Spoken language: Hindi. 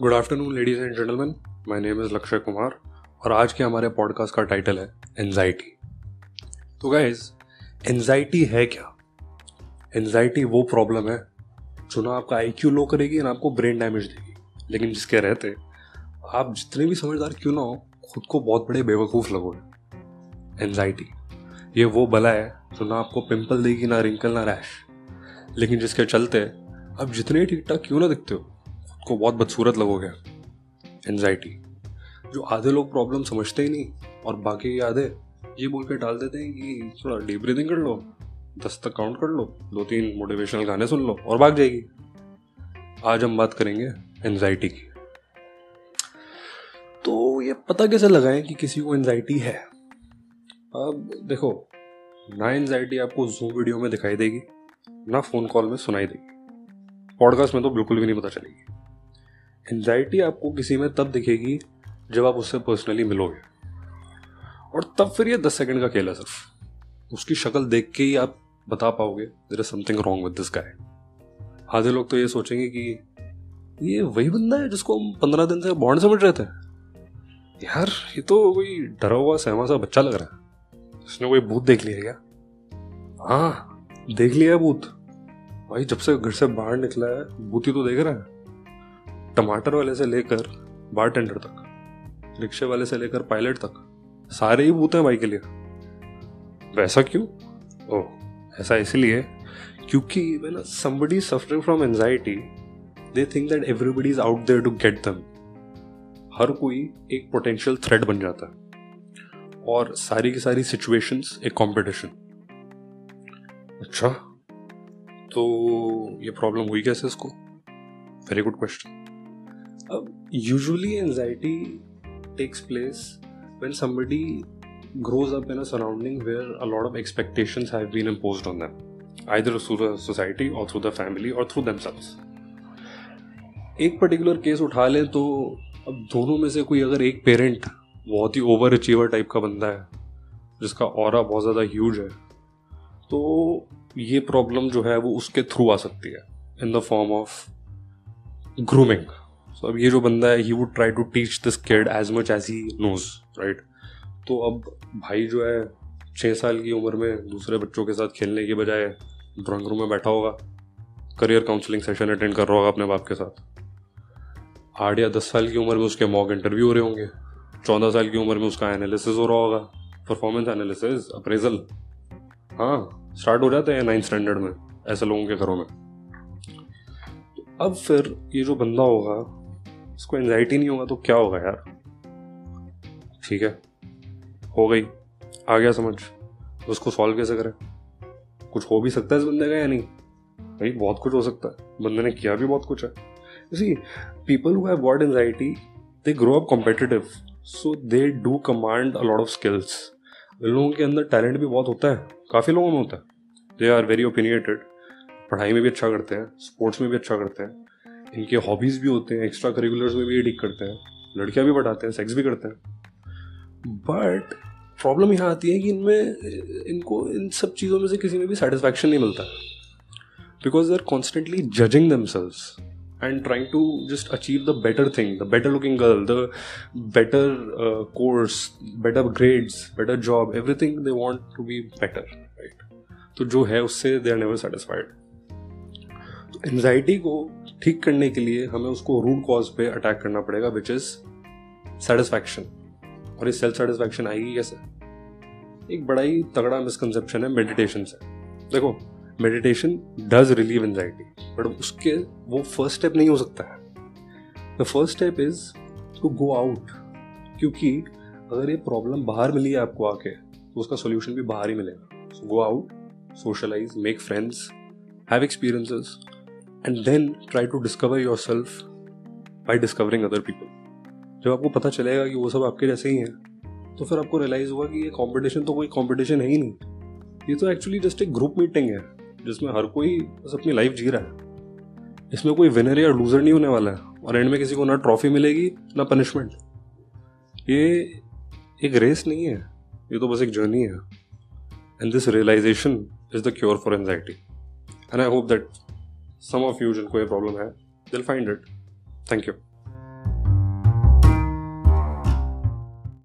Good afternoon ladies and gentleman my name is Lakshya Kumar और आज के हमारे पॉडकास्ट का टाइटल है एनजाइटी तो गाइज़ एनजाइटी है क्या? एनजाइटी वो प्रॉब्लम है जो ना आपका आईक्यू लो करेगी, ना आपको ब्रेन डैमेज देगी। लेकिन जिसके रहते, आप जितने भी समझदार क्यों ना हो, खुद को बहुत बड़े बेवकूफ़ लगोगे एनजाइटी ये वो बला है जो ना आपको पिंपल देगी, ना रिंकल ना रैश लेकिन जिसके चलते, आप जितने ठीक ठाक क्यों ना दिखते हो को बहुत बदसूरत लगोगे। एनजाइटी जो आधे लोग प्रॉब्लम समझते ही नहीं, और बाकी आधे ये बोल के डाल देते हैं कि थोड़ा डीप ब्रीदिंग कर लो, दस तक काउंट कर लो, दो तीन मोटिवेशनल गाने सुन लो, और भाग जाएगी। आज हम बात करेंगे एनजाइटी की। तो ये पता कैसे लगाएँ कि किसी को एनजाइटी है? अब देखो, ना एनजाइटी आपको जूम वीडियो में दिखाई देगी, ना फ़ोन कॉल में सुनाई देगी। पॉडकास्ट में तो बिल्कुल भी नहीं पता चलेगी। एनजाइटी आपको किसी में तब दिखेगी जब आप उससे पर्सनली मिलोगे। और तब फिर ये दस सेकंड का खेल है सिर्फ़। उसकी शक्ल देख के ही आप बता पाओगे there is something wrong with this guy आधे लोग तो ये सोचेंगे कि ये वही बंदा है जिसको हम पंद्रह दिन से बॉन्ड समझ रहे थे। यार, ये तो कोई डरा हुआ, सहमा सा बच्चा लग रहा है। इसने कोई भूत देख लिया क्या? हाँ देख लिया भूत। भाई, जब से घर से बाहर निकला है, भूत ही तो देख रहा है। टमाटर वाले से लेकर बार टेंडर तक, रिक्शे वाले से लेकर पायलट तक, सारे ही भूत हैं भाई के लिए। वैसा क्यों? ओह, ऐसा इसलिए क्योंकि when somebody suffering from anxiety, they think that everybody is out there to get them हर कोई एक पोटेंशियल थ्रेड बन जाता है। और सारी की सारी सिचुएशंस एक कंपटीशन अच्छा तो ये प्रॉब्लम हुई कैसे इसको? वेरी गुड क्वेश्चन अब usually anxiety takes place when somebody grows up in a surrounding where a lot of expectation been impose on them either through the society और थ्रू द फैमिली और थ्रू दैम सेल्स एक पर्टिकुलर केस उठा लें तो अब दोनों में से कोई अगर एक पेरेंट बहुत ही ओवर अचीवर टाइप का बंदा है, जिसका और बहुत ज़्यादा ह्यूज है तो ये प्रॉब्लम जो है वो उसके थ्रू आ सकती है in the form of grooming so अब ये जो बंदा है he would try to teach this kid as much as he knows right तो अब भाई जो है छः साल की उम्र में दूसरे बच्चों के साथ खेलने के बजाय ड्राइंग रूम में बैठा होगा। करियर काउंसलिंग सेशन अटेंड कर रहा होगा अपने बाप के साथ। आठ या दस साल की उम्र में उसके मॉक इंटरव्यू हो रहे होंगे। चौदह साल की उम्र में उसका एनालिसिस हो रहा होगा। परफॉर्मेंस एनालिसिस अप्रेजल हाँ स्टार्ट हो जाते हैं नाइन्थ स्टैंडर्ड में, ऐसे लोगों के घरों में। तो अब फिर ये जो बंदा होगा उसको एनजाइटी नहीं होगा तो क्या होगा यार? ठीक है? हो गई। आ गया समझ। उसको सॉल्व कैसे करें? कुछ हो भी सकता है इस बंदे का या नहीं? भाई, बहुत कुछ हो सकता है। बंदे ने किया भी बहुत कुछ है। See people who have got anxiety they grow up competitive so they do command a lot of skills लोगों के अंदर टैलेंट भी बहुत होता है। काफ़ी लोगों में होता है। दे आर वेरी ओपिनिएटेड पढ़ाई में भी अच्छा करते हैं। स्पोर्ट्स में भी अच्छा करते हैं। इनके हॉबीज़ भी होते हैं एक्स्ट्रा करिकुलर्स में भी एडिक करते हैं लड़कियाँ भी बढ़ाते हैं सेक्स भी करते हैं। बट प्रॉब्लम यहाँ आती है कि इनमें इनको इन सब चीज़ों में से किसी में भी सेटिस्फैक्शन नहीं मिलता। Because they are constantly judging and trying to just achieve the better thing, the better looking girl, the better uh, course, better grades, better job, everything they want to be better, right? तो जो है उससे they are never satisfied anxiety को ठीक करने के लिए हमें उसको रूट कॉज पे अटैक करना पड़ेगा विच इज़ सेटिस्फैक्शन और इस सेल्फ सेटिस्फैक्शन आएगी कैसे? एक बड़ा ही तगड़ा मिसकनसेप्शन है मेडिटेशन से। देखो meditation does relieve anxiety but उसके वो फ़र्स्ट स्टेप नहीं हो सकता है। The first step is to go out क्योंकि अगर ये प्रॉब्लम बाहर मिली है आपको आके तो उसका सोल्यूशन भी बाहर ही मिलेगा। Go out socialise make friends have experiences and then try to discover yourself by discovering other people जब आपको पता चलेगा कि वो सब आपके जैसे ही हैं तो फिर आपको रियलाइज़ होगा कि ये कंपटीशन तो कोई कंपटीशन है ही नहीं। ये तो एक्चुअली जस्ट एक ग्रुप मीटिंग है, जिसमें हर कोई बस अपनी लाइफ जी रहा है। इसमें कोई विनर या लूजर नहीं होने वाला है, और एंड में किसी को ना ट्रॉफी मिलेगी, ना पनिशमेंट ये एक रेस नहीं है, ये तो बस एक जर्नी है। And this realisation is the cure for anxiety and I hope that some of you जिनको ये प्रॉब्लम है दिल फाइंड इट थैंक यू